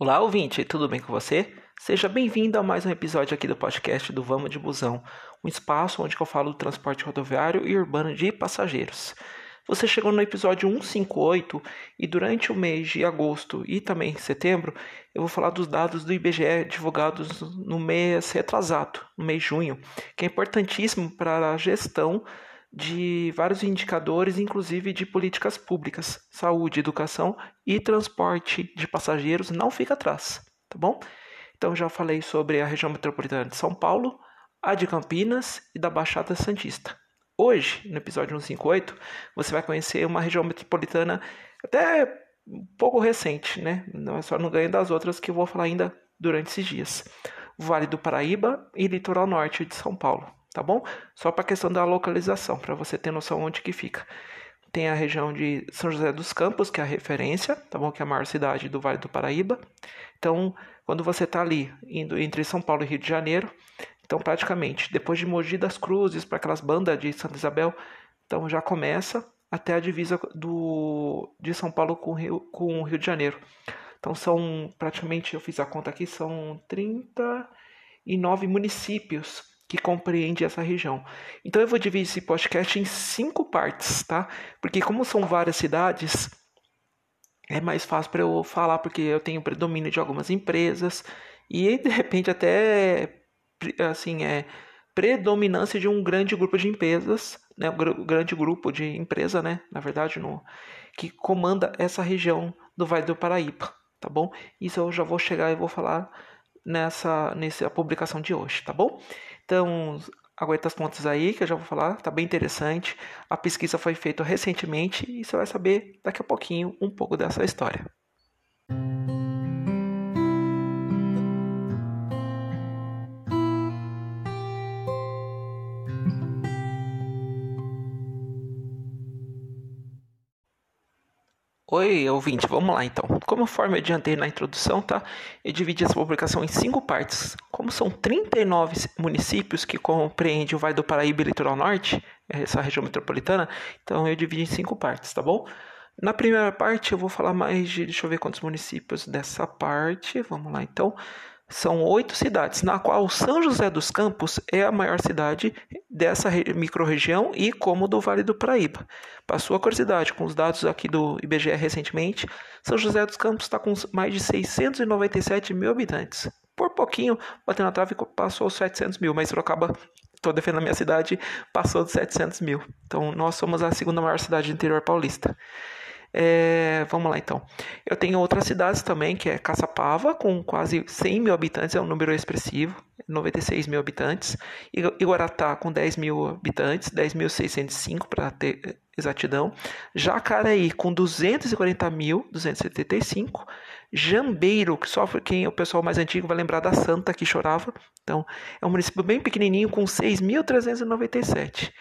Olá, ouvinte, tudo bem com você? Seja bem-vindo a mais um episódio aqui do podcast do Vamos de Busão, um espaço onde eu falo do transporte rodoviário e urbano de passageiros. Você chegou no episódio 158 e durante o mês de agosto e também setembro eu vou falar dos dados do IBGE divulgados no mês retrasado, no mês de junho, que é importantíssimo para a gestão de vários indicadores, inclusive de políticas públicas, saúde, educação e transporte de passageiros não fica atrás, tá bom? Então já falei sobre a região metropolitana de São Paulo, a de Campinas e da Baixada Santista. Hoje, no episódio 158, você vai conhecer uma região metropolitana até pouco recente, né? Não é só no ganho das outras que eu vou falar ainda durante esses dias. Vale do Paraíba e litoral norte de São Paulo tá bom? Só para a questão da localização, para você ter noção onde que fica. Tem a região de São José dos Campos, que é a referência, tá bom? Que é a maior cidade do Vale do Paraíba. Então, quando você está ali, indo entre São Paulo e Rio de Janeiro, então praticamente, depois de Mogi das Cruzes, para aquelas bandas de Santa Isabel, então já começa até a divisa do, de São Paulo com Rio, com o Rio de Janeiro. Então são praticamente, eu fiz a conta aqui, são 39 municípios que compreende essa região. Então eu vou dividir esse podcast em cinco partes, tá? Porque como são várias cidades, é mais fácil para eu falar porque eu tenho predomínio de algumas empresas e de repente até assim é predominância de um grande grupo de empresas, né, um grande grupo de empresa, né, na verdade, no, que comanda essa região do Vale do Paraíba, tá bom? Isso eu já vou chegar e vou falar nessa nessa publicação de hoje, tá bom? Então, aguenta as pontas aí que eu já vou falar, tá bem interessante. A pesquisa foi feita recentemente e você vai saber daqui a pouquinho um pouco dessa história. Oi, ouvinte, vamos lá então. Como forma eu adiantei na introdução, tá? Eu dividi essa publicação em cinco partes. Como são 39 municípios que compreendem o Vale do Paraíba e Litoral Norte, essa região metropolitana, então eu dividi em cinco partes, tá bom? Na primeira parte eu vou falar mais de, deixa eu ver quantos municípios dessa parte, vamos lá então. São oito cidades, na qual São José dos Campos é a maior cidade dessa microrregião e como do Vale do Paraíba. Para sua curiosidade, com os dados aqui do IBGE recentemente, São José dos Campos está com mais de 697 mil habitantes. Por pouquinho, batendo na trave, passou os 700 mil, mas Sorocaba, estou defendendo a minha cidade, passou de 700 mil. Então, nós somos a segunda maior cidade do interior paulista. É, vamos lá então. Eu tenho outras cidades também, que é Caçapava, com quase 100 mil habitantes, é um número expressivo, 96 mil habitantes. Iguaratá, com 10 mil habitantes, 10.605 para ter exatidão. Jacareí, com 240.275. Jambeiro, que só quem o pessoal mais antigo vai lembrar da Santa que chorava. Então, é um município bem pequenininho com 6.397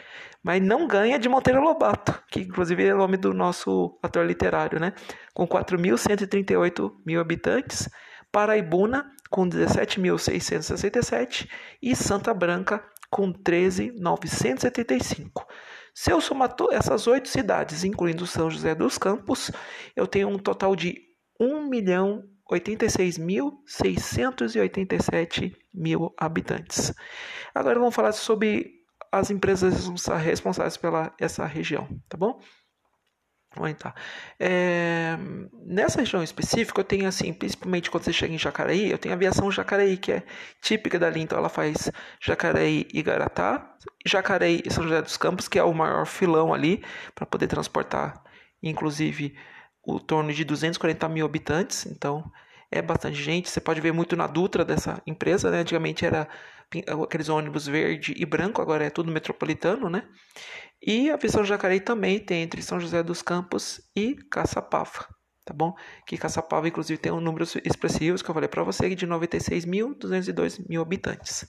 mas não ganha de Monteiro Lobato, que inclusive é o nome do nosso ator literário, né? Com 4.138 mil habitantes, Paraibuna com 17.667 e Santa Branca com 13.975. Se eu somar essas oito cidades, incluindo São José dos Campos, eu tenho um total de 1 milhão 86.687 mil habitantes. Agora vamos falar sobre as empresas responsáveis pela essa região, tá bom? Entrar. É, nessa região específica, eu tenho assim, principalmente quando você chega em Jacareí, eu tenho aviação Jacareí, que é típica dali, então ela faz Jacareí e Garatá, Jacareí e São José dos Campos, que é o maior filão ali, para poder transportar, inclusive, o torno de 240 mil habitantes, então é bastante gente. Você pode ver muito na Dutra dessa empresa, né? Antigamente era aqueles ônibus verde e branco, agora é tudo metropolitano, né? E a Visão Jacareí também tem entre São José dos Campos e Caçapava, tá bom? Que Caçapava, inclusive, tem um número expressivo que eu falei para você, de 96.202 mil habitantes.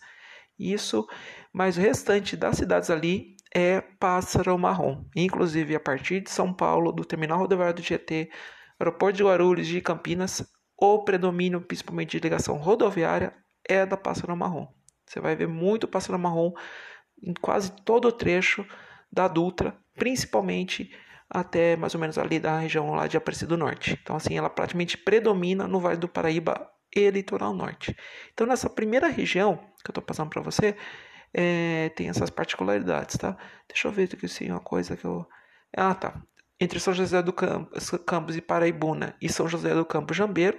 Isso, mas o restante das cidades ali é Pássaro Marrom. Inclusive, a partir de São Paulo, do Terminal Rodoviário do GT, Aeroporto de Guarulhos de Campinas, o predomínio, principalmente de ligação rodoviária, é da Pássaro Marrom. Você vai ver muito pássaro marrom em quase todo o trecho da Dutra, principalmente até mais ou menos ali da região lá de Aparecido do Norte. Então, assim, ela praticamente predomina no Vale do Paraíba e Litoral Norte. Então, nessa primeira região que eu estou passando para você, é, tem essas particularidades, tá? Deixa eu ver aqui se uma coisa que eu... Ah, tá. Entre São José do Campos, Campos e Paraibuna e São José do Campo Jambeiro,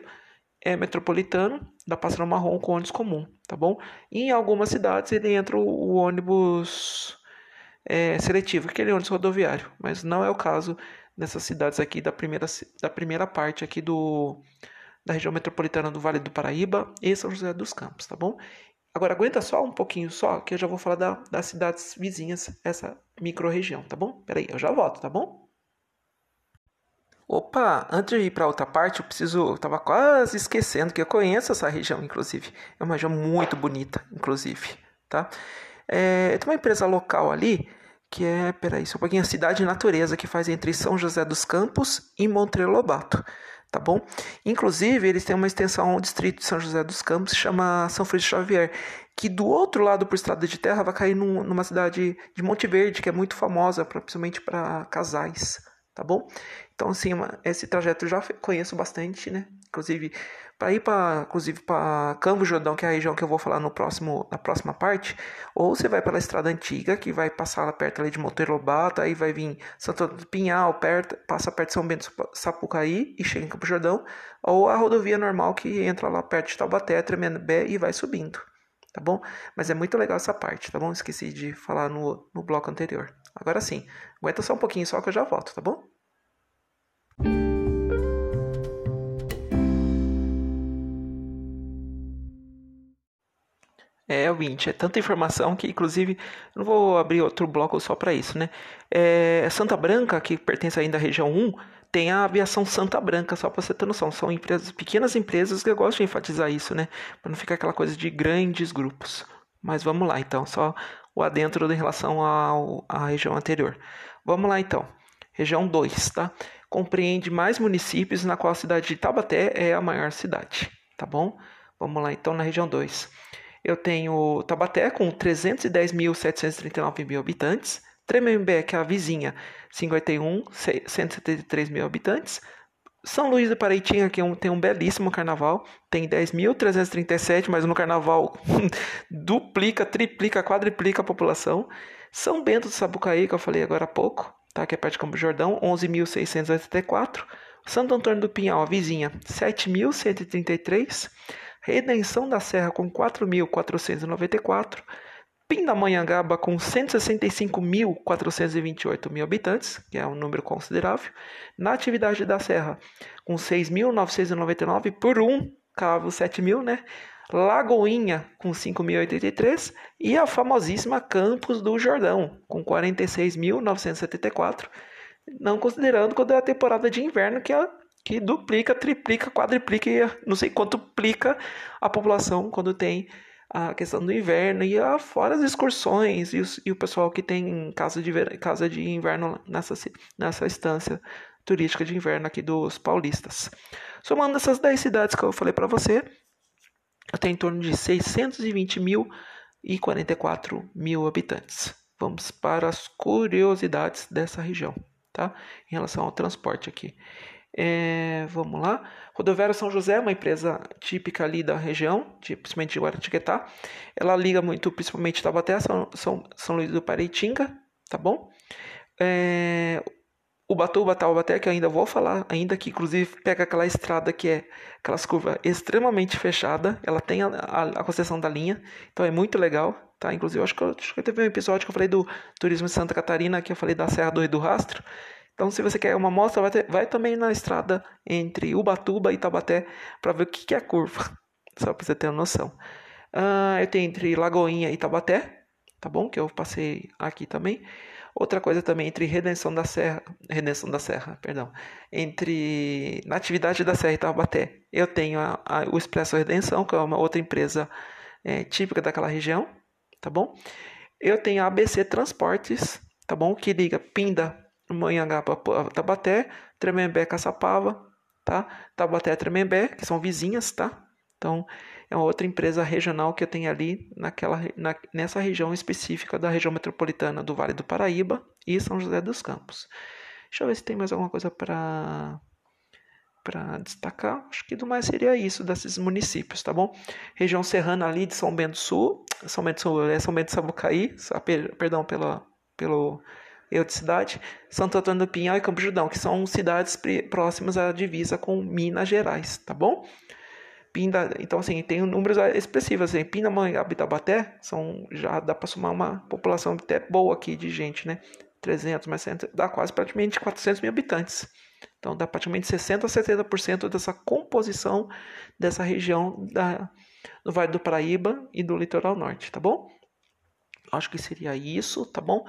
é metropolitano, da Pássaro Marrom com ônibus comum, tá bom? E em algumas cidades ele entra o, o ônibus é, seletivo, aquele ônibus rodoviário, mas não é o caso nessas cidades aqui da primeira, da primeira parte aqui do, da região metropolitana do Vale do Paraíba e São José dos Campos, tá bom? Agora aguenta só um pouquinho só, que eu já vou falar da, das cidades vizinhas, essa micro-região, tá bom? Peraí, eu já volto, tá bom? Opa, antes de ir para outra parte, eu preciso. Eu tava quase esquecendo que eu conheço essa região, inclusive. É uma região muito bonita, inclusive, tá? É, tem uma empresa local ali que é, peraí, só um pouquinho, a Cidade Natureza, que faz entre São José dos Campos e Monteiro Lobato, tá bom? Inclusive, eles têm uma extensão ao distrito de São José dos Campos, chama São Francisco Xavier, que do outro lado por estrada de terra vai cair num, numa cidade de Monte Verde, que é muito famosa, principalmente para casais, tá bom? Então, assim, esse trajeto eu já conheço bastante, né? Inclusive, para ir para inclusive para Campo Jordão, que é a região que eu vou falar no próximo, na próxima parte, ou você vai pela estrada antiga, que vai passar lá perto ali de Monteiro Lobato, aí vai vir Santo do Pinhal, perto, passa perto de São Bento Sapucaí e chega em Campo Jordão, ou a rodovia normal que entra lá perto de Taubaté, Tremembé e vai subindo, tá bom? Mas é muito legal essa parte, tá bom? Esqueci de falar no, no bloco anterior. Agora sim, aguenta só um pouquinho só que eu já volto, tá bom? É, ouvinte, é tanta informação que, inclusive, não vou abrir outro bloco só para isso, né? É, Santa Branca, que pertence ainda à região 1, tem a aviação Santa Branca, só para você ter noção. São empresas, pequenas empresas que eu gosto de enfatizar isso, né? Para não ficar aquela coisa de grandes grupos. Mas vamos lá, então, só o adentro em relação ao, à região anterior. Vamos lá, então. Região 2, tá? Compreende mais municípios, na qual a cidade de Taubaté é a maior cidade, tá bom? Vamos lá, então, na região 2. Eu tenho Tabaté com 310.739 mil habitantes. Tremembé, que é a vizinha, 51, 173 mil habitantes. São Luís do Paraitinga, que é tem um belíssimo carnaval, tem 10.337, mas no carnaval duplica, triplica, quadriplica a população. São Bento do Sabucaí, que eu falei agora há pouco, tá? que é perto de Campo Jordão, 11.684. Santo Antônio do Pinhal, a vizinha, 7.133. Redenção da Serra com 4.494, Pindamonhangaba com 165.428 mil habitantes, que é um número considerável, Natividade da Serra com 6.999 por um cavo 7.000, né? Lagoinha com 5.083 e a famosíssima Campos do Jordão com 46.974, não considerando quando é a temporada de inverno que é que duplica, triplica, quadriplica e não sei quanto plica a população quando tem a questão do inverno e a, fora as excursões e, os, e, o pessoal que tem casa de, casa de inverno nessa, nessa estância turística de inverno aqui dos paulistas. Somando essas 10 cidades que eu falei para você, tenho em torno de 620 mil e 44 mil habitantes. Vamos para as curiosidades dessa região, tá? Em relação ao transporte aqui. É, vamos lá. Rodoviária São José é uma empresa típica ali da região, principalmente de Guaratiquetá. Ela liga muito, principalmente Tabaté, São, São, São Luís do Paraitinga, tá bom? É, Ubatuba, Taubaté, que eu ainda vou falar, ainda que inclusive pega aquela estrada que é aquelas curvas extremamente fechada, ela tem a, a, a, concessão da linha, então é muito legal, tá? Inclusive, acho que, eu, acho que teve um episódio que eu falei do turismo Santa Catarina, que eu falei da Serra do Rio do Rastro, então, se você quer uma amostra, vai, ter, vai também na estrada entre Ubatuba e Tabaté para ver o que, que é curva, só para você ter uma noção. Uh, eu tenho entre Lagoinha e Tabaté, tá bom? Que eu passei aqui também. Outra coisa também entre Redenção da Serra, Redenção da Serra, perdão, entre Natividade da Serra e Tabaté, eu tenho a, a, o Expresso Redenção, que é uma outra empresa é, típica daquela região, tá bom? Eu tenho a ABC Transportes, tá bom? Que liga Pinda Manhangaba, Tabaté, Tremembé, Caçapava, tá? Tabaté, Tremembé, que são vizinhas, tá? Então, é uma outra empresa regional que eu tenho ali naquela, na, nessa região específica da região metropolitana do Vale do Paraíba e São José dos Campos. Deixa eu ver se tem mais alguma coisa para para destacar. Acho que do mais seria isso desses municípios, tá bom? Região serrana ali de São Bento do Sul, São Bento do Sul é São Bento do Sabucaí, perdão pela, pelo eu de cidade, Santo Antônio do Pinhal e Campo Judão, que são cidades próximas à divisa com Minas Gerais, tá bom? Pinda, então assim, tem números expressivos, assim, Pindamonhangaba e Taubaté, são, já dá para somar uma população até boa aqui de gente, né? 300 mais 100, dá quase praticamente 400 mil habitantes. Então dá praticamente 60 a 70% dessa composição dessa região da, do Vale do Paraíba e do litoral norte, tá bom? Acho que seria isso, tá bom?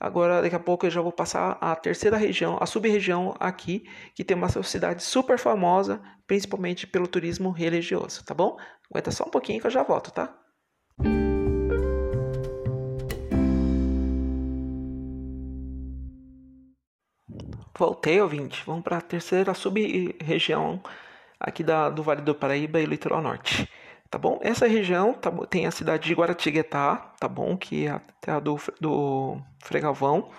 Agora, daqui a pouco eu já vou passar a terceira região, a sub-região aqui, que tem uma cidade super famosa, principalmente pelo turismo religioso, tá bom? Aguenta só um pouquinho que eu já volto, tá? Voltei, ouvinte. Vamos para a terceira sub-região aqui da, do Vale do Paraíba e Litoral Norte tá bom? Essa região tá, tem a cidade de Guaratinguetá, tá bom? Que é a terra do, do Fregalvão,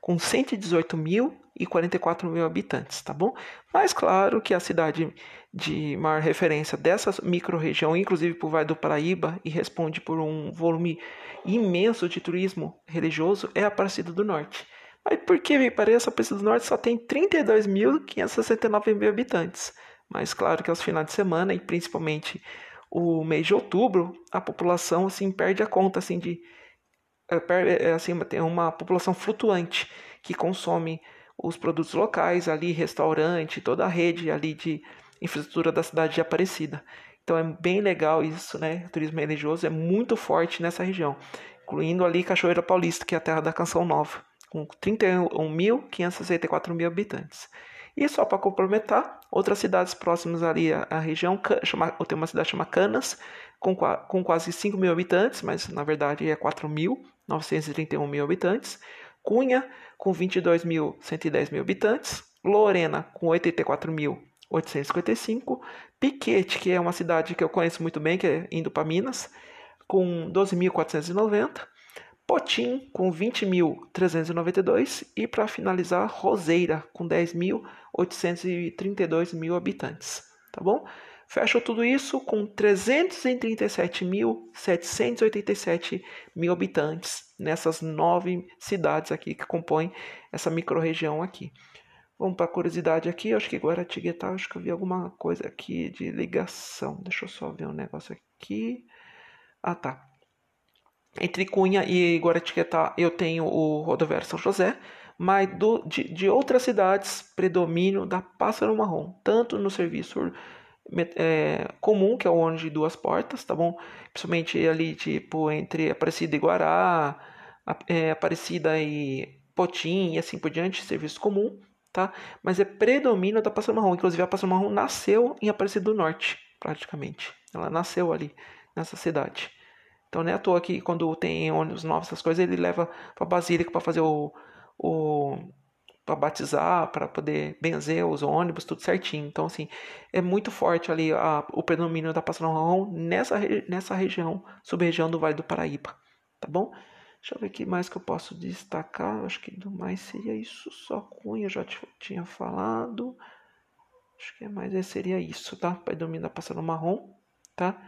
com 118 mil e 44 mil habitantes, tá bom? Mas claro que a cidade de maior referência dessa micro-região, inclusive por Vale do Paraíba, e responde por um volume imenso de turismo religioso, é a Aparecida do Norte. Mas por que me parece a Aparecida do Norte só tem 32.569 mil habitantes? Mas claro que aos finais de semana, e principalmente o mês de outubro, a população assim perde a conta assim de é, é, assim tem uma população flutuante que consome os produtos locais ali, restaurante, toda a rede ali de infraestrutura da cidade de Aparecida. Então é bem legal isso, né? O turismo religioso é muito forte nessa região, incluindo ali Cachoeira Paulista, que é a terra da Canção Nova, com 31.564 mil habitantes. E só para complementar, outras cidades próximas ali à, região, chama, tem uma cidade chamada Canas, com, com quase 5 mil habitantes, mas na verdade é 4.931 mil habitantes. Cunha, com 22.110 mil habitantes. Lorena, com 84.855. Piquete, que é uma cidade que eu conheço muito bem, que é indo para Minas, com 12.490. Potim com 20.392 e para finalizar Roseira com 10.832 mil habitantes, tá bom? Fecho tudo isso com 337.787 mil habitantes nessas nove cidades aqui que compõem essa microrregião aqui. Vamos para a curiosidade aqui, acho que Guaratinguetá, acho que eu vi alguma coisa aqui de ligação. Deixa eu só ver um negócio aqui. Ah, tá. Entre Cunha e Guaratinguetá eu tenho o rodoviário São José, mas do, de, de outras cidades, predomínio da Pássaro Marrom, tanto no serviço é, comum, que é o ônibus de duas portas, tá bom? Principalmente ali, tipo, entre Aparecida e Guará, é, Aparecida e Potim e assim por diante, serviço comum, tá? Mas é predomínio da Pássaro Marrom, inclusive a Pássaro Marrom nasceu em Aparecida do Norte, praticamente. Ela nasceu ali, nessa cidade. Então não é à toa que quando tem ônibus novos, essas coisas, ele leva para Basílica para fazer o, o para batizar, para poder benzer os ônibus, tudo certinho. Então, assim, é muito forte ali a, o predomínio da Pássaro Marrom nessa, nessa região, sub-região do Vale do Paraíba, tá bom? Deixa eu ver o que mais que eu posso destacar. Acho que do mais seria isso. Só Cunha, já tinha falado. Acho que mais seria isso, tá? Predomínio da Pássaro Marrom, tá?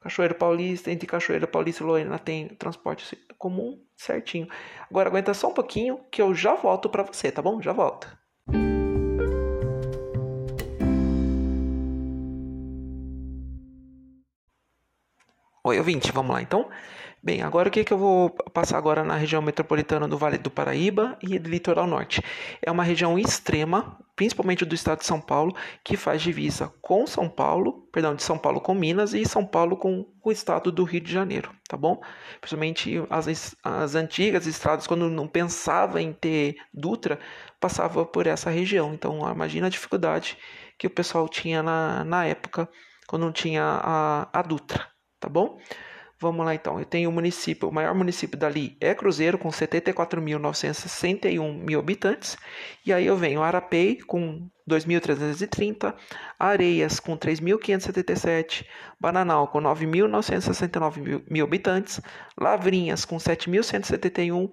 Cachoeira Paulista, entre Cachoeira Paulista e Lorena tem transporte comum certinho. Agora aguenta só um pouquinho que eu já volto para você, tá bom? Já volto. Oi, ouvinte, vamos lá então. Bem, agora o que, que eu vou passar agora na região metropolitana do Vale do Paraíba e do Litoral Norte? É uma região extrema, principalmente do estado de São Paulo, que faz divisa com São Paulo, perdão, de São Paulo com Minas e São Paulo com o estado do Rio de Janeiro, tá bom? Principalmente as, as antigas estradas, quando não pensava em ter Dutra, passava por essa região. Então, imagina a dificuldade que o pessoal tinha na, na época, quando não tinha a, a Dutra, tá bom? Vamos lá então. Eu tenho o município, o maior município dali é Cruzeiro, com 74.961 mil habitantes. E aí eu venho Arapei, com 2.330, Areias, com 3.577, Bananal, com 9.969 mil, habitantes, Lavrinhas, com 7.171,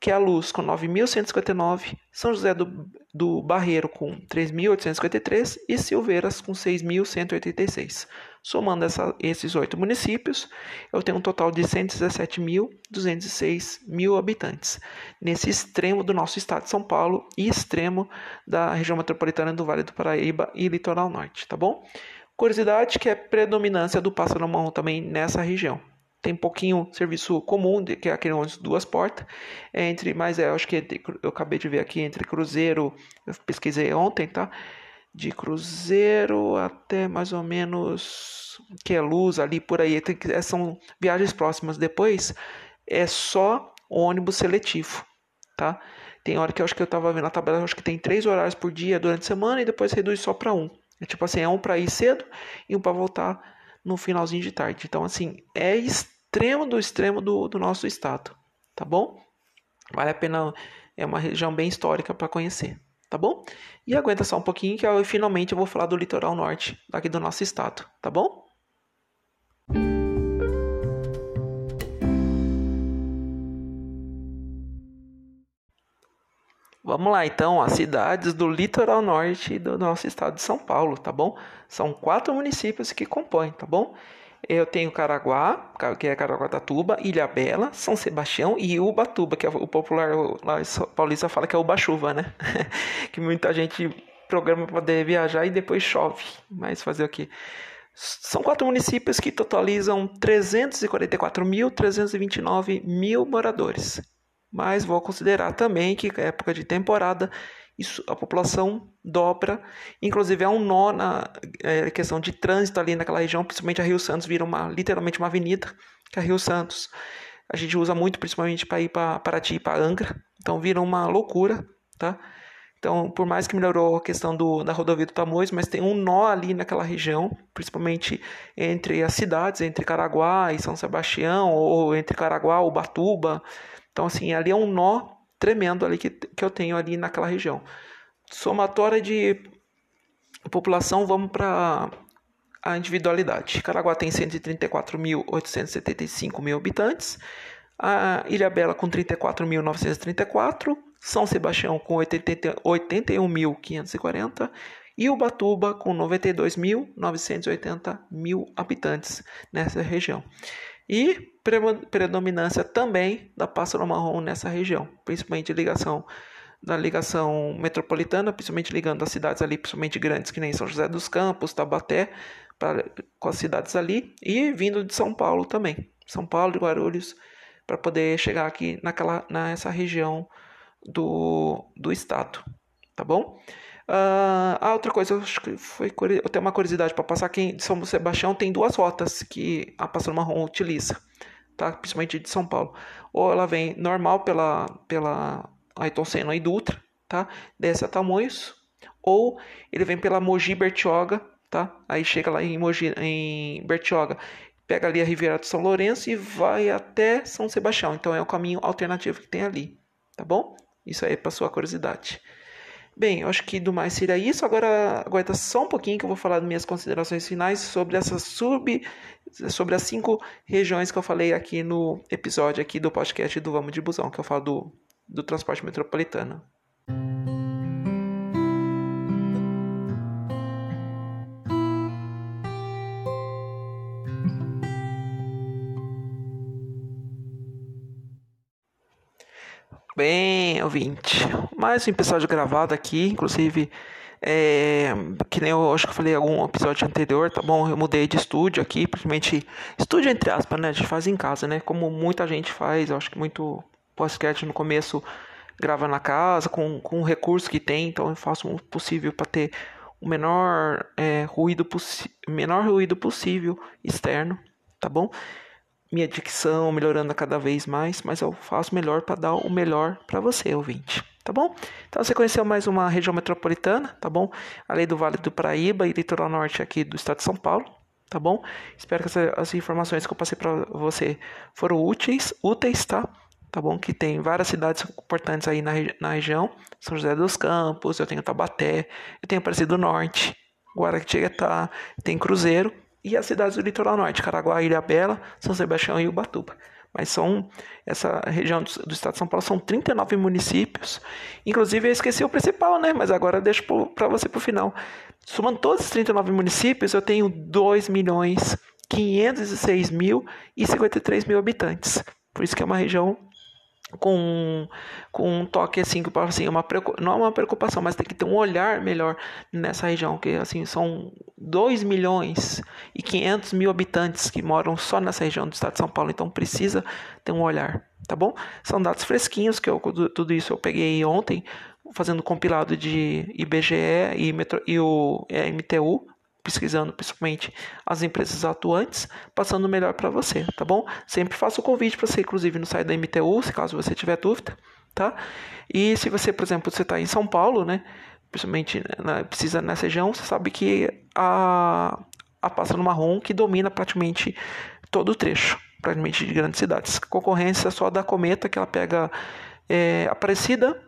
que é a Luz com 9.159, São José do, do Barreiro com 3.853 e Silveiras com 6.186. Somando essa, esses oito municípios, eu tenho um total de 117.206 mil habitantes, nesse extremo do nosso estado de São Paulo e extremo da região metropolitana do Vale do Paraíba e Litoral Norte, tá bom? Curiosidade que é predominância do pássaro marrom também nessa região tem pouquinho serviço comum, que é aquele ônibus duas portas, entre, mas é, acho que eu acabei de ver aqui entre Cruzeiro, eu pesquisei ontem, tá? De Cruzeiro até mais ou menos que é Luz ali por aí, tem, é, são viagens próximas. Depois é só ônibus seletivo, tá? Tem hora que eu acho que eu tava vendo na tabela, acho que tem três horários por dia durante a semana e depois reduz só para um. É tipo assim, é um para ir cedo e um para voltar no finalzinho de tarde. Então, assim, é extremo do extremo do, do nosso estado, tá bom? Vale a pena, é uma região bem histórica para conhecer, tá bom? E aguenta só um pouquinho que eu, finalmente eu vou falar do litoral norte daqui do nosso estado, tá bom? Vamos lá, então, as cidades do litoral norte do nosso estado de São Paulo, tá bom? São quatro municípios que compõem, tá bom? Eu tenho Caraguá, que é Caraguatatuba, Ilhabela, São Sebastião e Ubatuba, que é o popular lá paulista fala que é Uba-chuva, né? que muita gente programa para poder viajar e depois chove. Mas fazer o quê? São quatro municípios que totalizam 344.329 mil moradores. Mas vou considerar também que é época de temporada isso, a população dobra. Inclusive, há um nó na é, questão de trânsito ali naquela região, principalmente a Rio Santos vira uma, literalmente uma avenida, que é a Rio Santos. A gente usa muito, principalmente para ir para Paraty e para Angra. Então, vira uma loucura, tá? Então, por mais que melhorou a questão do, da rodovia do Tamoios, mas tem um nó ali naquela região, principalmente entre as cidades, entre Caraguá e São Sebastião, ou entre Caraguá e Ubatuba. Então, assim, ali é um nó tremendo ali que, que eu tenho ali naquela região. Somatória de população, vamos para a individualidade. Caraguá tem 134.875 mil habitantes, a Ilha Bela com 34.934, São Sebastião com 81.540 e Ubatuba com 92.980 mil habitantes nessa região. E predominância também da pássaro marrom nessa região, principalmente ligação da ligação metropolitana, principalmente ligando as cidades ali, principalmente grandes, que nem São José dos Campos, Tabaté, pra, com as cidades ali, e vindo de São Paulo também, São Paulo e Guarulhos, para poder chegar aqui naquela, nessa região do, do estado, tá bom? Uh, a outra coisa, eu acho que foi eu tenho uma curiosidade para passar aqui em São Sebastião tem duas rotas que a Pássaro Marrom utiliza tá? principalmente de São Paulo. Ou ela vem normal pela, pela Ayrton Senna e Dutra, tá? desce a Tamoios, ou ele vem pela Mogi Bertioga, tá? aí chega lá em, Mogi, em Bertioga, pega ali a Riviera do São Lourenço e vai até São Sebastião. Então é o caminho alternativo que tem ali, tá bom? Isso aí é para sua curiosidade. Bem, eu acho que do mais seria isso. Agora aguenta só um pouquinho que eu vou falar minhas considerações finais sobre essas sub sobre as cinco regiões que eu falei aqui no episódio aqui do podcast do Vamos de Busão, que eu falo do, do transporte metropolitano. Bem, ouvinte, mais um episódio gravado aqui, inclusive, é, que nem eu acho que eu falei em algum episódio anterior, tá bom? Eu mudei de estúdio aqui, principalmente estúdio entre aspas, né? A gente faz em casa, né? Como muita gente faz, eu acho que muito podcast no começo grava na casa, com, com o recurso que tem, então eu faço o possível para ter o menor, é, ruído menor ruído possível externo, tá bom? minha dicção melhorando cada vez mais, mas eu faço melhor para dar o melhor para você, ouvinte. Tá bom? Então você conheceu mais uma região metropolitana, tá bom? Além do Vale do Paraíba e litoral norte aqui do estado de São Paulo, tá bom? Espero que as informações que eu passei para você foram úteis, úteis, tá? Tá bom? Que tem várias cidades importantes aí na, na região. São José dos Campos, eu tenho Tabaté, eu tenho Aparecido do Norte, Guaratinguetá, tem Cruzeiro, e as cidades do litoral norte, Caraguá, Ilha Bela, São Sebastião e Ubatuba. Mas são essa região do, do estado de São Paulo são 39 municípios. Inclusive eu esqueci o principal, né? Mas agora eu deixo para você para o final. Somando todos os 39 municípios, eu tenho 2 milhões 506 mil e 53 mil habitantes. Por isso que é uma região com, com um toque assim que assim, é uma não é uma preocupação, mas tem que ter um olhar melhor nessa região, que assim são 2 milhões e 500 mil habitantes que moram só nessa região do estado de São Paulo, então precisa ter um olhar, tá bom? São dados fresquinhos que eu tudo isso eu peguei ontem fazendo compilado de IBGE e, metro, e o é, MTU pesquisando principalmente as empresas atuantes, passando melhor para você, tá bom? Sempre faço o convite para você, inclusive, no site da MTU, se caso você tiver dúvida, tá? E se você, por exemplo, você está em São Paulo, né? Principalmente né, precisa nessa região, você sabe que a, a Pássaro Marrom que domina praticamente todo o trecho, praticamente de grandes cidades. Concorrência só da Cometa, que ela pega é, Aparecida,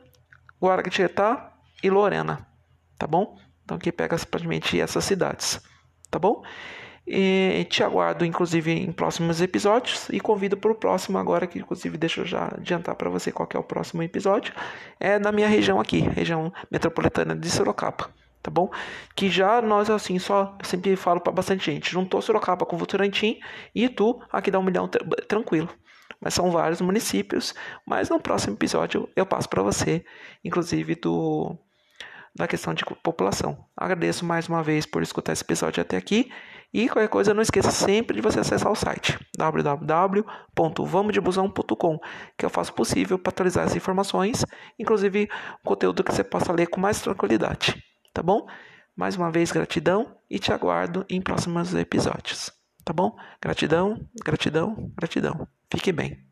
Guaratinguetá e Lorena, tá bom? Então que pega praticamente essas cidades, tá bom? E te aguardo, inclusive, em próximos episódios e convido para o próximo agora, que inclusive deixa eu já adiantar para você qual é o próximo episódio. É na minha região aqui, região metropolitana de Sorocaba, tá bom? Que já nós, assim, só sempre falo para bastante gente, juntou Sorocaba com Votorantim e tu aqui dá um milhão tranquilo. Mas são vários municípios, mas no próximo episódio eu passo para você, inclusive do da questão de população. Agradeço mais uma vez por escutar esse episódio até aqui e qualquer coisa não esqueça sempre de você acessar o site www.vamosdebusão.com que eu faço possível para atualizar as informações, inclusive conteúdo que você possa ler com mais tranquilidade, tá bom? Mais uma vez gratidão e te aguardo em próximos episódios, tá bom? Gratidão, gratidão, gratidão. Fique bem.